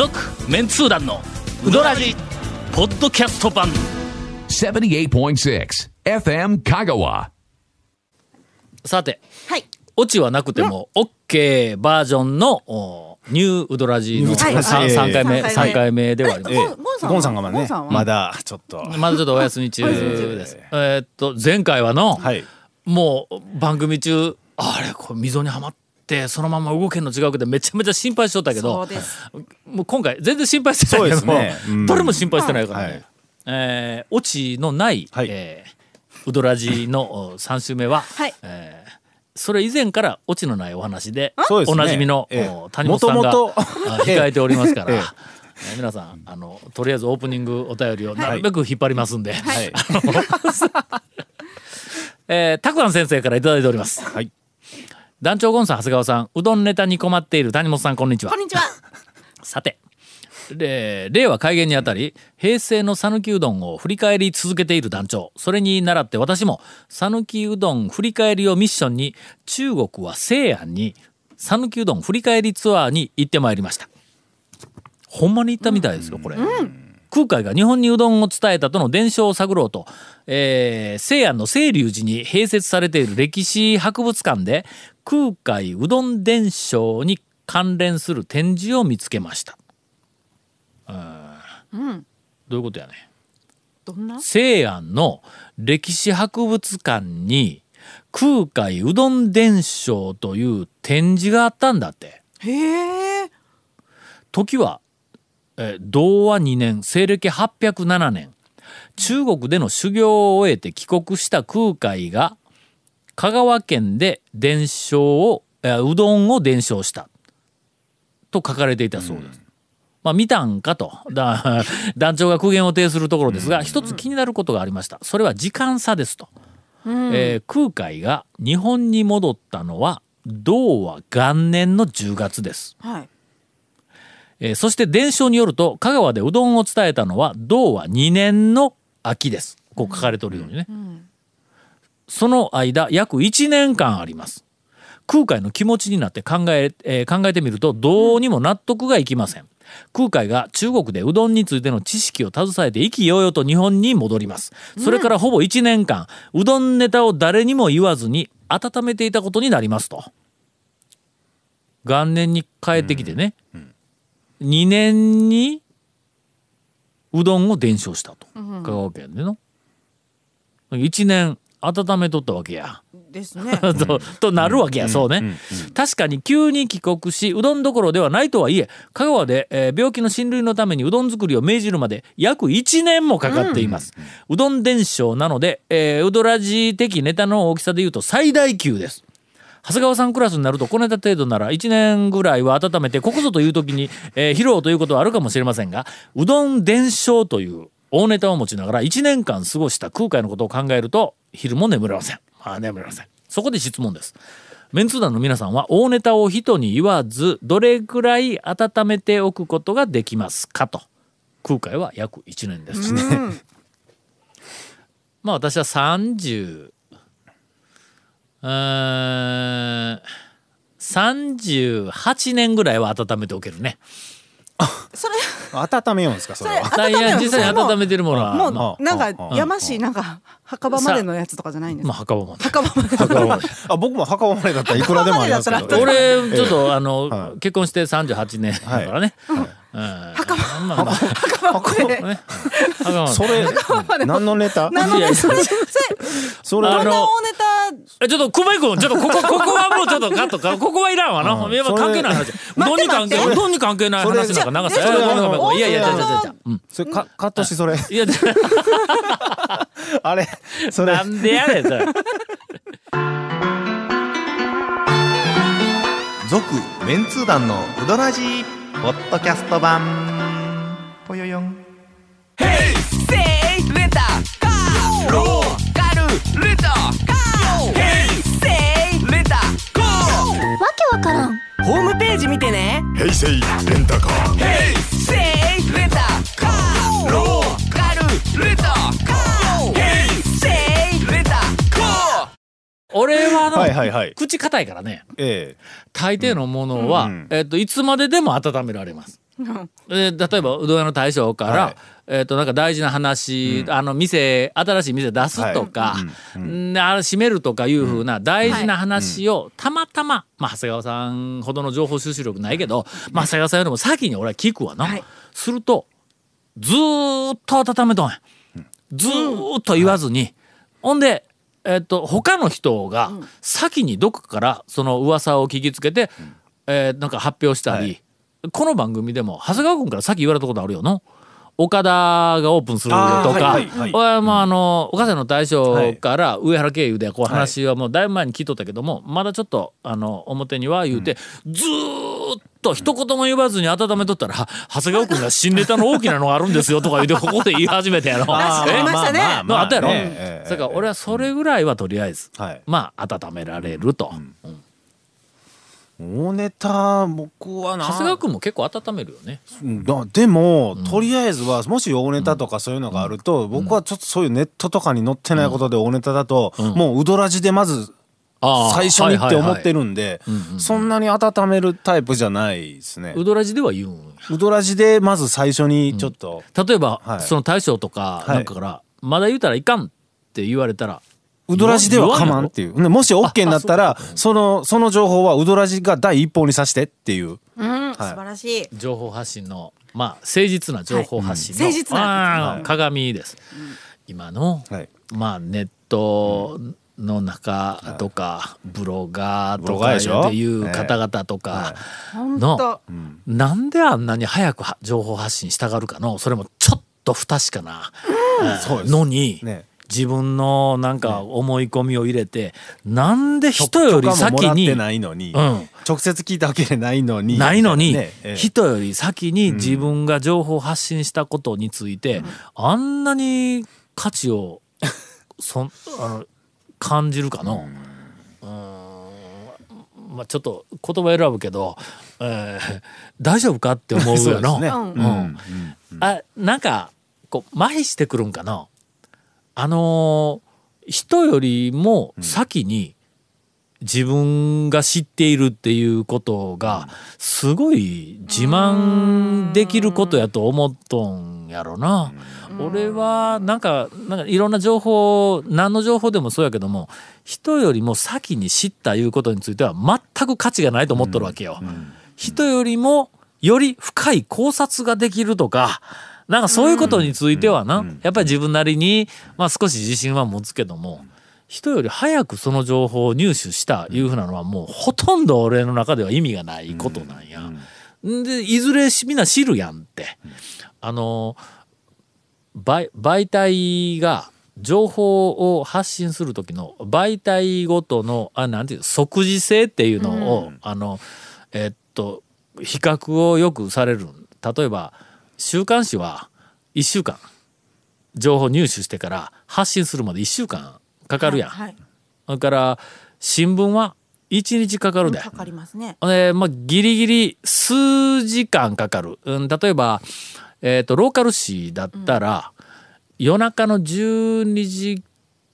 続メンツー団のウドラジポッドキャスト版。78.6 FM Kagawa. さてはい。オチはなくても OK バージョンのおニューウドラジのニューウドラジ 3, 三回目はい三回目ではあります。えゴンゴンさんは？ゴンさんがまあねゴンさんは？まだちょっと。まだちょっとお休み中です。えーっと前回はの、はい。もう番組中あれこれ溝にはまってそのまま動けんの違うけどめちゃめちゃ心配しとったけそど。もう今回全然心配してないけどね。うん。どれも心配してないからね、はい。えーオチのない、はい。えーウドラジの3週目は、はい。えーそれ以前からオチのないお話でおなじみの、ええ。お谷本さんがもともとあ控えておりますから、ええ。えー皆さんあのとりあえずオープニングお便りをなるべく引っ張りますんで、はい。えー、たくあん先生からいただいております。はい団長ゴンさん、長谷川さん、うどんネタに困っている谷本さん、こんにちはこん。にちは。さて、で令和改元にあたり、平成の讃岐うどんを振り返り続けている団長。それに倣って私も、讃岐うどん振り返りをミッションに、中国は西安に、讃岐うどん振り返りツアーに行ってまいりました。ほんまに行ったみたいですよ、これ。空海が日本にうどんを伝えたとの伝承を探ろうと、えー西安の清流寺に併設されている歴史博物館で空海うどん伝承に関連する展示を見つけました。うんどういうことやねどんな？西安の歴史博物館に空海うどん伝承という展示があったんだって。へえ。時は、えー童話2年西暦807年。中国での修行を終えて帰国した空海が香川県で伝承を、えーうどんを伝承した。と書かれていたそうです。まあ見たんかと。だ団長が苦言を呈するところですが一つ気になることがありました。それは時間差ですと、えー空海が日本に戻ったのは童話元年の10月です。はい。えーそして伝承によると香川でうどんを伝えたのは童話2年の秋です。こう書かれておるようにね、その間約1年間あります。空海の気持ちになって考え,、えー考えてみるとどうにも納得がいきません。空海が中国でうどんについての知識を携えて意気揚々と日本に戻ります。それからほぼ1年間うどんネタを誰にも言わずに温めていたことになりますと。元年に帰ってきてね、2年にうどんを伝承したと、香川県での。1年温めとったわけや。ですね。ととなるわけや、そうね、確かに急に帰国しうどんどころではないとはいえ香川で、えー病気の親類のためにうどん作りを命じるまで約1年もかかっています、うどん伝承なので、えーうどらじ的ネタの大きさでいうと最大級です長谷川さんクラスになると小ネタ程度なら1年ぐらいは温めてここぞという時に、えー披露ということはあるかもしれませんがうどん伝承という大ネタを持ちながら1年間過ごした空海のことを考えると昼も眠れません。まあ眠れません。そこで質問です。メンツー団の皆さんは大ネタを人に言わずどれぐらい温めておくことができますかと。空海は約1年です。まあ私は30うーん。38年ぐらいは温めておけるね。それ温めようんですかそれは？いや実際に温めてるものはもまうなんあかやましいなんか墓場までのやつとかじゃないんであ、すまあ、墓場まで。墓場まで。墓場まで。あ僕も墓場までだったらいくらでもありますけど。俺ちょっとあの、はい。結婚して38年だからね。うん。墓場。まあまあ墓場まで。ね墓場まで。それ何のネタ？なのいやいや。でそれそれどんな大ネタ？えちょっと熊井君ちょっとここここはもうちょっとカットか？ここはいらんわな。うん。いやまあ関係ない話。うどんに関係どんに関係ない話なんか長さ。それえごめんごめんごめんいやいやそれじゃじゃじゃうん。それかカットしそれ。いや あれそれ。なんでやねんそれ。続メンツー団のウドラジーポッドキャスト版ホームページ見てね。平成レンタカー。セイレタカー。ローカルレタカー。ヘイセイレタカー。俺はあの、はいはいはい。口硬いからね。え大抵のものは、うんうんえっといつまででも温められます。えー例えばうどん屋の大将から、はいえっ、となんか大事な話、あの店新しい店出すとか、んあれ閉めるとかいうふうな大事な話をたまたま、まあ長谷川さんほどの情報収集力ないけど、まあ、長谷川さんよりも先に俺は聞くわな、はい。するとずーっと温めとんや。ずーっと言わずに、ほんでえっ、と他の人が先にどこかからその噂を聞きつけて、えーなんか発表したり、はい。この番組でも長谷川君から先言われたことあるよの。岡田がオープンするとか、はいはいはい。俺はもうあの岡瀬の大将から上原経由でこう話はもうだいぶ前に聞いとったけども、まだちょっとあの表には言うて、ずーっと一言も言わずに温めとったら長谷川君が新ネタの大きなのがあるんですよとか言って ここで言い始めてやろ。あったやろ、ねええだから俺はそれぐらいはとりあえず、はい。まあ温められると、大ネタ僕はな。長谷川君も結構温めるよね。うん。だでも、とりあえずはもし大ネタとかそういうのがあると、僕はちょっとそういうネットとかに載ってないことで大ネタだと、もううどらじでまず最初にって思ってる、るんで、そんなに温めるタイプじゃないですね。うどらじでは言うんやうどらじでまず最初にちょっと、例えば、はい。その大将とかはい。なんかから、まだ言うたらいかんって言われたらうどらじではかまんっていう。ねもし OK になったら、その、その情報はうどらじが第一報にさしてっていう。うん、素晴らしい。情報発信のまあ誠実な情報発信の、はい。うん誠実な鏡です、今の、はい。まあネットの中とか、ブロガーブとかっていう方々とか本の、当。なんであんなに早くは情報発信したがるかのそれもちょっと不確かな、のに、ね自分のなんか思い込みを入れて、なんで人より先に直接聞いたわけじゃないのに。ないのに、人より先に自分が情報を発信したことについて、あんなに価値をそん あの感じるかの。うーん。まあ、ちょっと言葉選ぶけど、えー大丈夫かって思うよの。そうね。うん。うん。あなんかこう麻痺してくるんかな？あのー人よりも先に自分が知っているっていうことがすごい自慢できることやと思っとんやろな。俺はなんかなんかいろんな情報何の情報でもそうやけども人よりも先に知ったいうことについては全く価値がないと思っとるわけよ。人よりもより深い考察ができるとかなんかそういうことについてはな、やっぱり自分なりに、まあ、少し自信は持つけども人より早くその情報を入手したいうふうなのはもうほとんど俺の中では意味がないことなんや。んでいずれしみんな知るやんって。あの媒媒体が情報を発信する時の媒体ごとのあなんていう即時性っていうのを、あのえっと比較をよくされる例えば週刊誌は1週間情報入手してから発信するまで1週間かかるやん。はい。それから新聞は1日かかるで。かかりますね。で、まあ、ギリギリ数時間かかる。うん、例えば、えっ、と、ローカル紙だったら、夜中の12時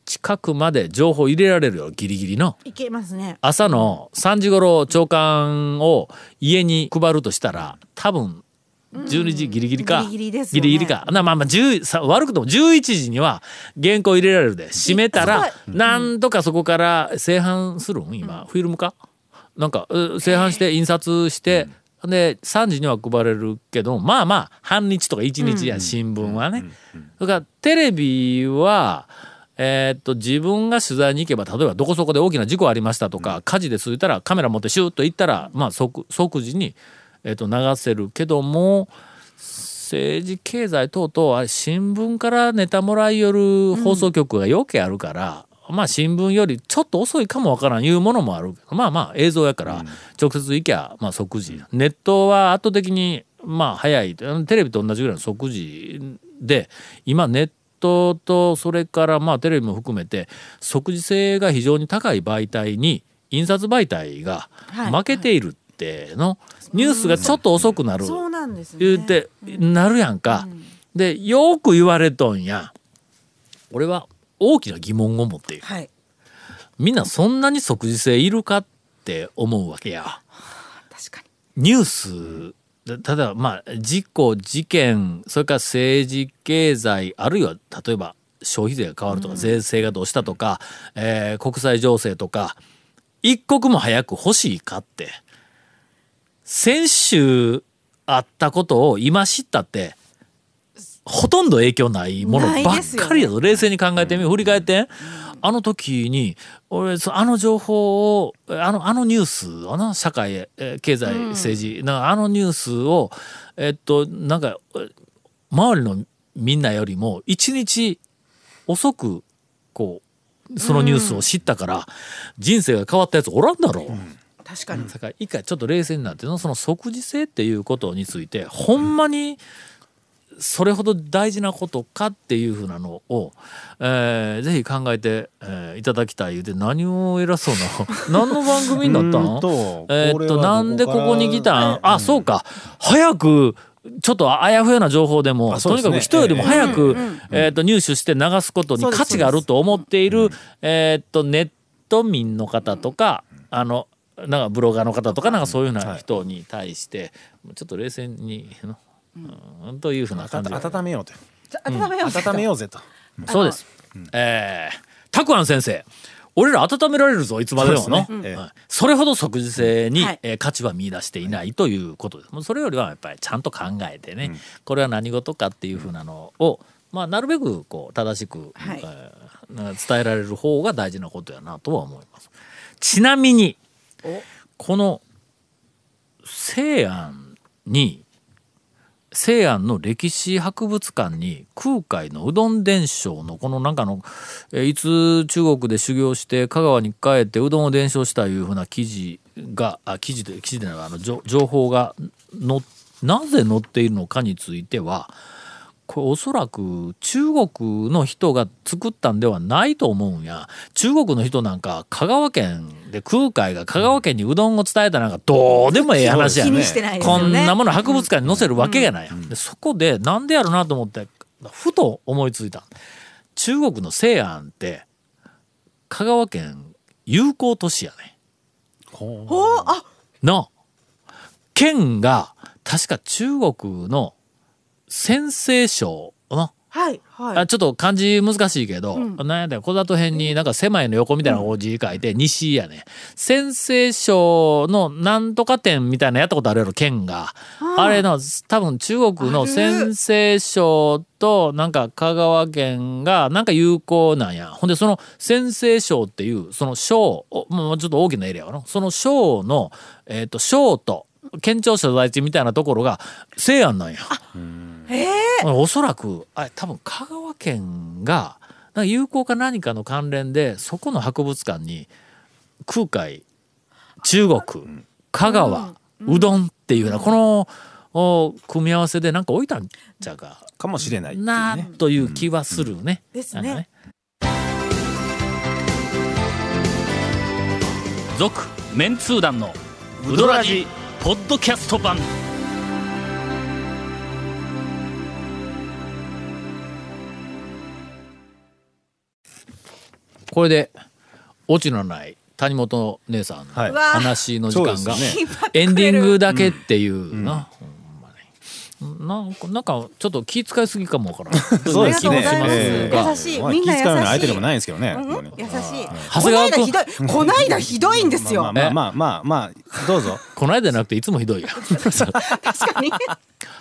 近くまで情報入れられるよ、ギリギリの。いけますね。朝の3時頃朝刊を家に配るとしたら、多分、12時ギリギリか。ギリギリですよね。ギリギリか。なまあまあ、10さ悪くとも11時には原稿入れられるで、閉めたら、なんとかそこから製版するん？今、フィルムか？なんか、う製版して印刷して、で、3時には配れるけど、まあまあ、半日とか1日や、新聞はね。それから、テレビは、えーっと、自分が取材に行けば、例えばどこそこで大きな事故ありましたとか、火事でついたらカメラ持ってシューッと行ったら、まあ即、即時に、えーっと、流せるけども、政治経済等々あれ新聞からネタもらいよる放送局が余計あるから、まあ新聞よりちょっと遅いかもわからんいうものもあるけどまあまあ映像やから直接行きゃまあ即時ネットは圧倒的にまあ早い。テレビと同じぐらいの即時で今ネットとそれからまあテレビも含めて即時性が非常に高い媒体に印刷媒体がはい。負けているってのニュースがちょっと遅くなる。そうなんですね。言うてなるやんか。でよく言われとんや。俺は大きな疑問を持っている。はい。みんなそんなに即時性いるかって思うわけや。確かに。ニュースでただまあ事故事件それから政治経済あるいは例えば消費税が変わるとか、税制がどうしたとか、えー国際情勢とか一刻も早く欲しいかって先週あったことを今知ったってほとんど影響ないものばっかりだぞ、冷静に考えてみ振り返って、あの時に俺そあの情報をあのあのニュースをな社会えー経済政治、なんかあのニュースをえっとなんかえ周りのみんなよりも一日遅くこうそのニュースを知ったから、人生が変わったやつおらんだろ。う。確かに。だから一回ちょっと冷静になってのその即時性っていうことについてほんまにそれほど大事なことかっていうふうなのを、えーぜひ考えて、えーいただきたい言うて何を偉そうな 何の番組になったん？えーっとなんでここに来たん？どこからあそうか。早くちょっとあやふやな情報でもね。とにかく人よりも早く、えと入手して流すことに価値があると思っている、えーっとネット民の方とかあのなんかブロガーの方とかなんかそういうふうな人に対してちょっと冷静に、うん、というふうな感じ。で温めようと。温めよう。温めようぜと。そうです。えー、たくあん先生。俺ら温められるぞいつまでもね。ええ。はいそれほど即時性に、はい。えー価値は見出していないということです。もうそれよりはやっぱりちゃんと考えてね、これは何事かっていうふうなのを、まあ、なるべくこう正しく、はい。えー伝えられる方が大事なことやなとは思います。ちなみにこの西安に西安の歴史博物館に空海のうどん伝承のこのなんかの、いつ中国で修行して香川に帰ってうどんを伝承したいうふうな記事があ記事で記事であの情情報がのなぜ載っているのかについてはこれおそらく中国の人が作ったんではないと思うんや。中国の人なんか香川県で空海が香川県にうどんを伝えたなんかどうでもええ話やね。気にしてないですこ。んなもの博物館に載せるわけがない。やん、でそこでなんでやろなと思ってふと思いついた。中国の西安って香川県友好都市やね。ほう。あ。の。県が確か中国の陝西省のはいはい。あちょっと漢字難しいけど、なんやったら小里辺になんか狭いの横みたいなお字書いて西やね。陝西省のなんとか店みたいなやったことあるやろ県が。あれの多分中国のある。陝西省となんか香川県がなんか有効なんや。ほんでその陝西省っていうその省おもうちょっと大きなエリアかな。その省のえっ、と省と県庁所在地みたいなところが西安なんや。おそらくあれ多分香川県がなんか友好か何かの関連でそこの博物館に空海中国香川、うどんっていうようなこのお組み合わせでなんか置いたんちゃうか。かもしれないっていうなねという気はするね。ですね。なんか続メンツー団のウドラジポッドキャスト版これでオチのない谷本姉さんのはい。話の時間が、そうですね。エンディングだけっていうな、ほんまに。なんかなんかちょっと気遣いすぎかもわからん。そうですね。ありがとうございますええ優しい。まあみんな優しい。気遣うような相手でもないんですけどね。うん？もうね。優しい。長谷川君。こないだひどい。こないだひどいんですよ。まあまあまあまあまあどうぞ。この間じゃなくていつもひどいや 確かに。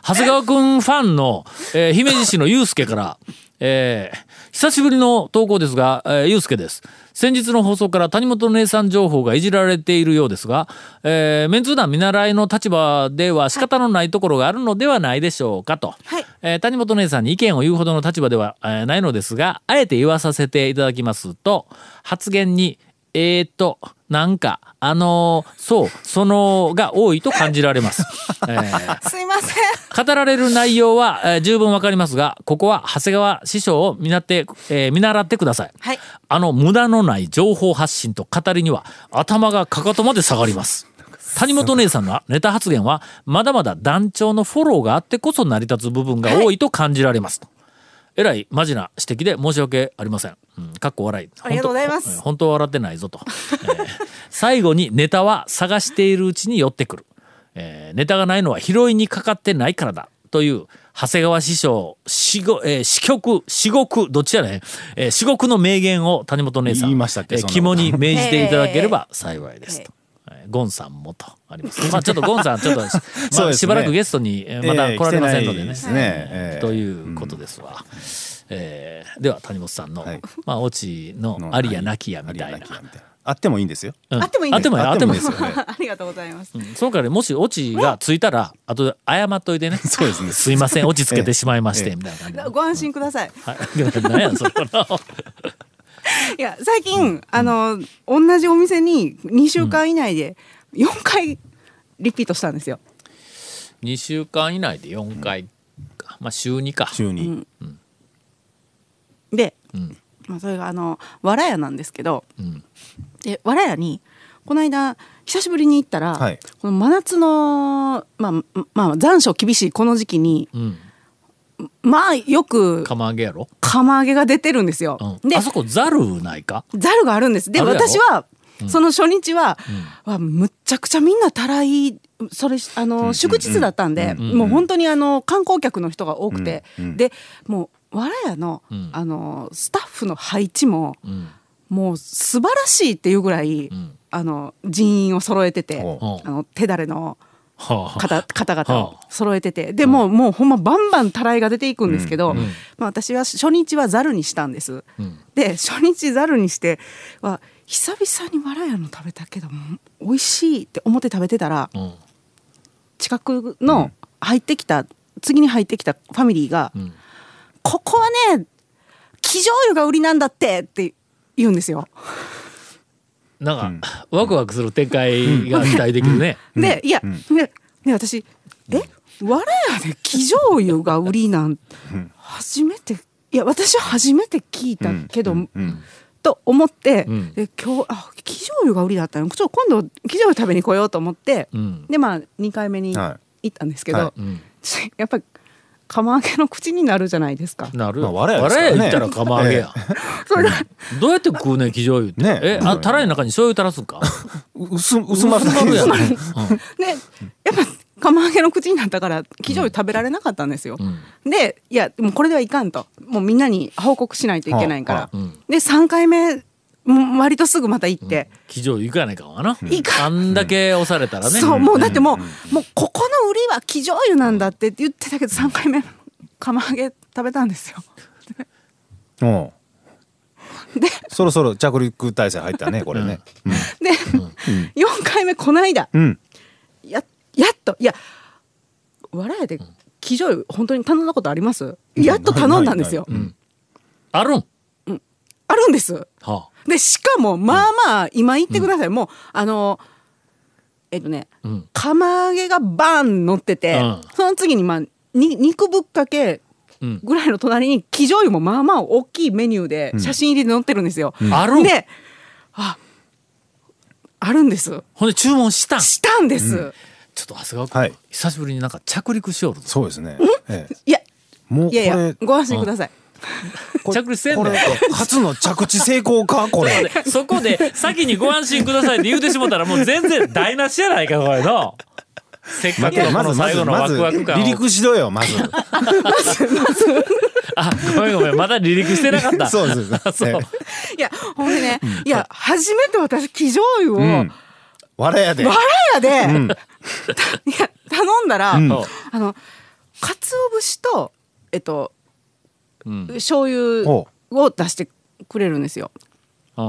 長谷川くんファンの、えー姫路市のゆうすけから、えー久しぶりの投稿ですが、えー、ゆうすけです。先日の放送から谷本姉さん情報がいじられているようですが、えーメンツー団見習いの立場では仕方のないところがあるのではないでしょうかと。はいえー谷本姉さんに意見を言うほどの立場では、えーないのですが、あえて言わさせていただきますと、発言に、えーと、なんか、あのーそう、その、が多いと感じられます。えーすいません。語られる内容は、えー十分わかりますが、ここは長谷川師匠を見習って、えー見習ってください。はい。あの無駄のない情報発信と語りには頭がかかとまで下がります。谷本姉さんのネタ発言はまだまだ団長のフォローがあってこそ成り立つ部分が多いと感じられます。えらいマジな指摘で申し訳ありません。うん、かっこ笑い。ありがとうございます本当は笑ってないぞと。えー 最後にネタは探しているうちに寄ってくる。えーネタがないのは拾いにかかってないからだという長谷川師匠四ご、えー、四曲四国どっちやねん、えー、四国の名言を谷本姉さん言いましたっけえ肝に銘じていただければ幸いですと。えーゴンさんもとあります。まあちょっとゴンさんちょっと、まあ、そうですね。しばらくゲストにえーまだ来られませんのでね。ですね。ええということですわ。えーでは谷本さんの、はい。まあオチのありやなきやみたいな。あってもいいんですよ。うん。あってもいいんです。あってもいい。ああってもいいですよね。ありがとうございます。そのからもしオチがついたら後で謝っといてね。そうですね。すいません。オチつけてしまいまして、ええ。みたいな感じで、ご安心ください。はい、何やそれいや最近、あの同じお店に2週間以内で4回リピートしたんですよ。2週間以内で4回か、まあ週2か。週にで、ん。まあ、それがあのわら屋なんですけどうん。でわら屋にこの間久しぶりに行ったら、はい。この真夏の、まあまあ、残暑厳しいこの時期にうんまあよく釜揚げやろ、釜揚げが出てるんですよ。うん、であそこざるないか？ざるがあるんです。で私は、その初日は、わむっちゃくちゃみんなたらいそれあの、祝日だったんで、もう本当にあの観光客の人が多くて、でもうわらやの,、ん。あのスタッフの配置も、うん。もう素晴らしいっていうぐらい、ん。あの人員を揃えてて、あの手だれのはあ方方々をはあ。揃えてて。でもうもうほんまバンバンたらいが出ていくんですけど、まあ、私は初日はざるにしたんです。うん。で初日ざるにしては久々にわらやの食べたけども美味しいって思って食べてたらうん。近くの入ってきた、次に入ってきたファミリーが「ん。ここはね生醤油が売りなんだって」って言うんですよ。なんか、ワクワクする展開が期待できるね。でいや、でで私「えわらやで生醤油が売りなん初めていや私は初めて聞いたけど、と思って、ん。で今日あ生醤油が売りだったの？ちょっと今度生醤油食べに来ようと思って、うん。でまあ2回目には行ったんですけど、はい。うん。やっぱり釜揚げの口になるじゃないですか。なるよ。まあわらやわですかららねや言ったら釜揚げや。それでどうやって食うねん、生醤油って。ねえ、あ、たらいの中に醤油垂らすんか？薄薄まるやん。でやっぱ釜揚げの口になったから生醤油食べられなかったんですよ。でいやもうこれではいかんと。もうみんなに報告しないといけないから。で3回目もう割とすぐまた行って、生醤油いかやないかんわな。いかあんだけ押されたらね。そうもうだってもう,、もうここは生醤油なんだって言ってたけど3回目釜揚げ食べたんですよ。う。んそろそろ着陸体制入ったねこれね。で、4回目こないだ。うん。ややっといやわらやで生醤油本当に頼んだことあります？やっと頼んだんですよ。あるん？あるんです。はでしかもまあまあ今言ってください、もうあのえっとね、うん。釜揚げがバーン乗ってて、うん。その次にまあに肉ぶっかけうん。ぐらいの隣に生醤油もまあまあ大きいメニューで写真入りで載ってるんですよ。あある？ん。でああるんです。ほんで注文したん？ちしたんです、ょっと長谷川君、はい。久しぶりになんか着陸しよるぞ。そうですね。ええ。いや。もうこいやいやれご安心ください、着陸せんね初の着地成功か？これ。でそこで先にご安心くださいって言うてしもたらもう全然台無しやないかこれの。せっかくのこの最後のワクワク感を。離陸しろよまず。あごめんごめんまだ離陸してなかった。そうですあそう。えいやほんでね、いや初めて私生醤油を、うん。わらやで。わらやで、いや頼んだら、あの鰹節とえっとうん醤油おを出してくれるんですよ。う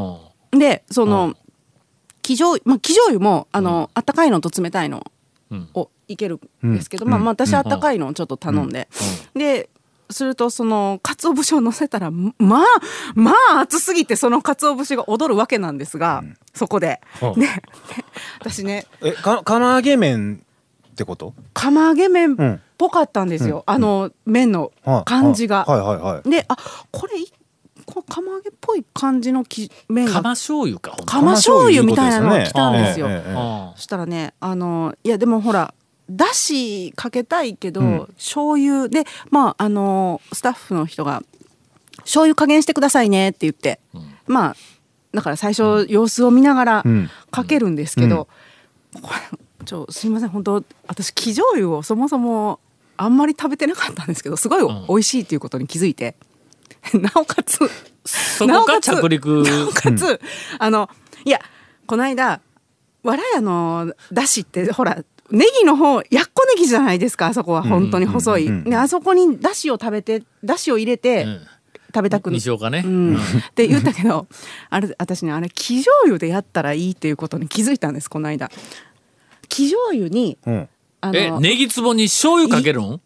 んでその生醤油まあ生醤油もあの、あったかいのと冷たいのうん。をいけるんですけど、まあまあ私あったかいのをちょっと頼んで、でするとその鰹節を乗せたらまあまあ熱すぎてその鰹節が踊るわけなんですが、そこで。う。んでで私ねえか釜揚げ麺ってこと？釜揚げ麺っうんぽかったんですよ、あの麺のはい感じが。はいはいはい。であこれいこう釜揚げっぽい感じのき麺が。釜醤油か。釜醤油みたいなのが来たんですよ。そしたらねあのいやでもほらだしかけたいけど、うん。醤油。でまああのスタッフの人が「醤油加減してくださいね」って言って、まあだから最初様子を見ながらうん。かけるんですけど、これちょすいません。本当私生醤油をそもそもあんまり食べてなかったんですけどすごい美味しいっていうことに気づいて、なおかつそこか着陸。なおかつ、あのいやこの間わらやのだしってほらネギの方やっこネギじゃないですかあそこは。本当に細い、であそこにだしを食べてだしを入れて、うん。食べたく西岡ね。うん、って言ったけどあれ私ねあれ生醤油でやったらいいっていうことに気づいたんですこの間。生醤油にうん。あえ、のネギ壺に醤油かけるん？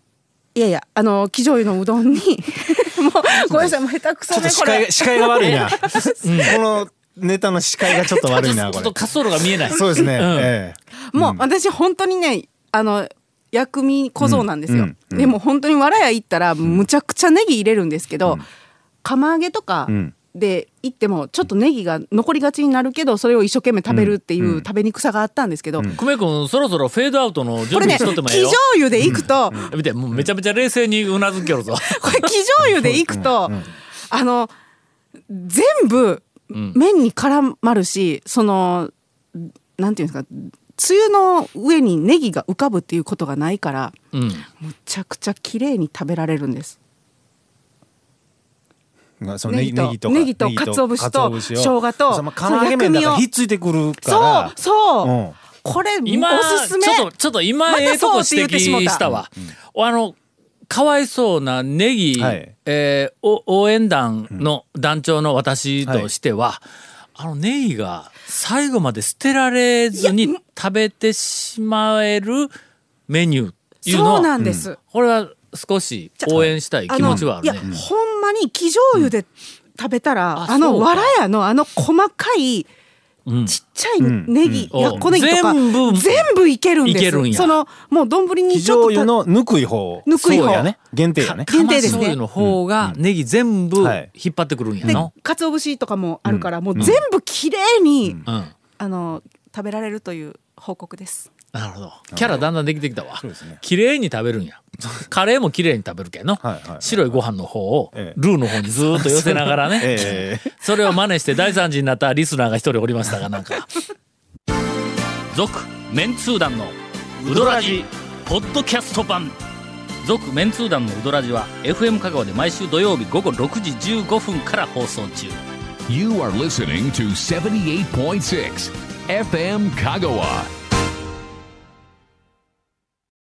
いやいやあの生醤油のうどんに もうごめんなさいもう下手くそちょっと視ねこれ。界が視界が悪いな、このネタの視界がちょっと悪いなこれ。ちょっと滑走路が見えない。そうですね、うん。えもう私本当にねあの薬味小僧なんですよ、うん。うん。でも本当にわらや行ったらむちゃくちゃネギ入れるんですけど、釜揚げとかうんで行ってもちょっとネギが残りがちになるけどそれを一生懸命食べるっていう食べにくさがあったんですけど、久米君、そろそろフェードアウトの準これね備しとってもええ生よ。醤油で行くと、見て、もうめちゃめちゃ冷静にうなずきよるぞ。これ生醤油でいくと、あの全部ん麺に絡まるし、そのなんていうんですかつゆの上にネギが浮かぶっていうことがないからうん。むちゃくちゃ綺麗に食べられるんです。えそのネギネギとネギと鰹節と生姜とその釜揚げ麺だからその薬味を。ひっついてくるから。そうそう、うん。これ今、おすすめ。ちょっと、ちょっと今、ええとこ指摘した。わ。あの、かわいそうなネギ、はい。えーお応援団の団長の私としては、あのネギが最後まで捨てられずに食べてしまえるメニューっていうのそうは、なんです、これは少し応援したい気持ちはあるね。のいや、。ほんまに生醤油で食べたら、うかあのわらやのあの細かいうん。ちっちゃいネギ、うん。やっこネギとか全部全部いけるんです。いけるんや。そのもう丼に生ちょっとた醤油のぬくい方。ぬくい方。そうやね。限定やね。限定ですね。釜醤油の方がネギ全部はい。引っ張ってくるんやでの。鰹節とかもあるから、もう全部きれいに、うん。あの食べられるという報告ですなるほど。キャラだんだんできてきたわ。綺麗に食べるんや。カレーも綺麗に食べるけんの。白いご飯の方をええルーの方にずーっと寄せながらね。ええそれを真似して大惨事になったリスナーが一人おりましたが、なんか。続、メンツー団のウドラジ、ポッドキャスト版。続、メンツー団のウドラジは、FM 香川で毎週土曜日午後6時15分から放送中。You are listening to 78.6 FM Kagawa.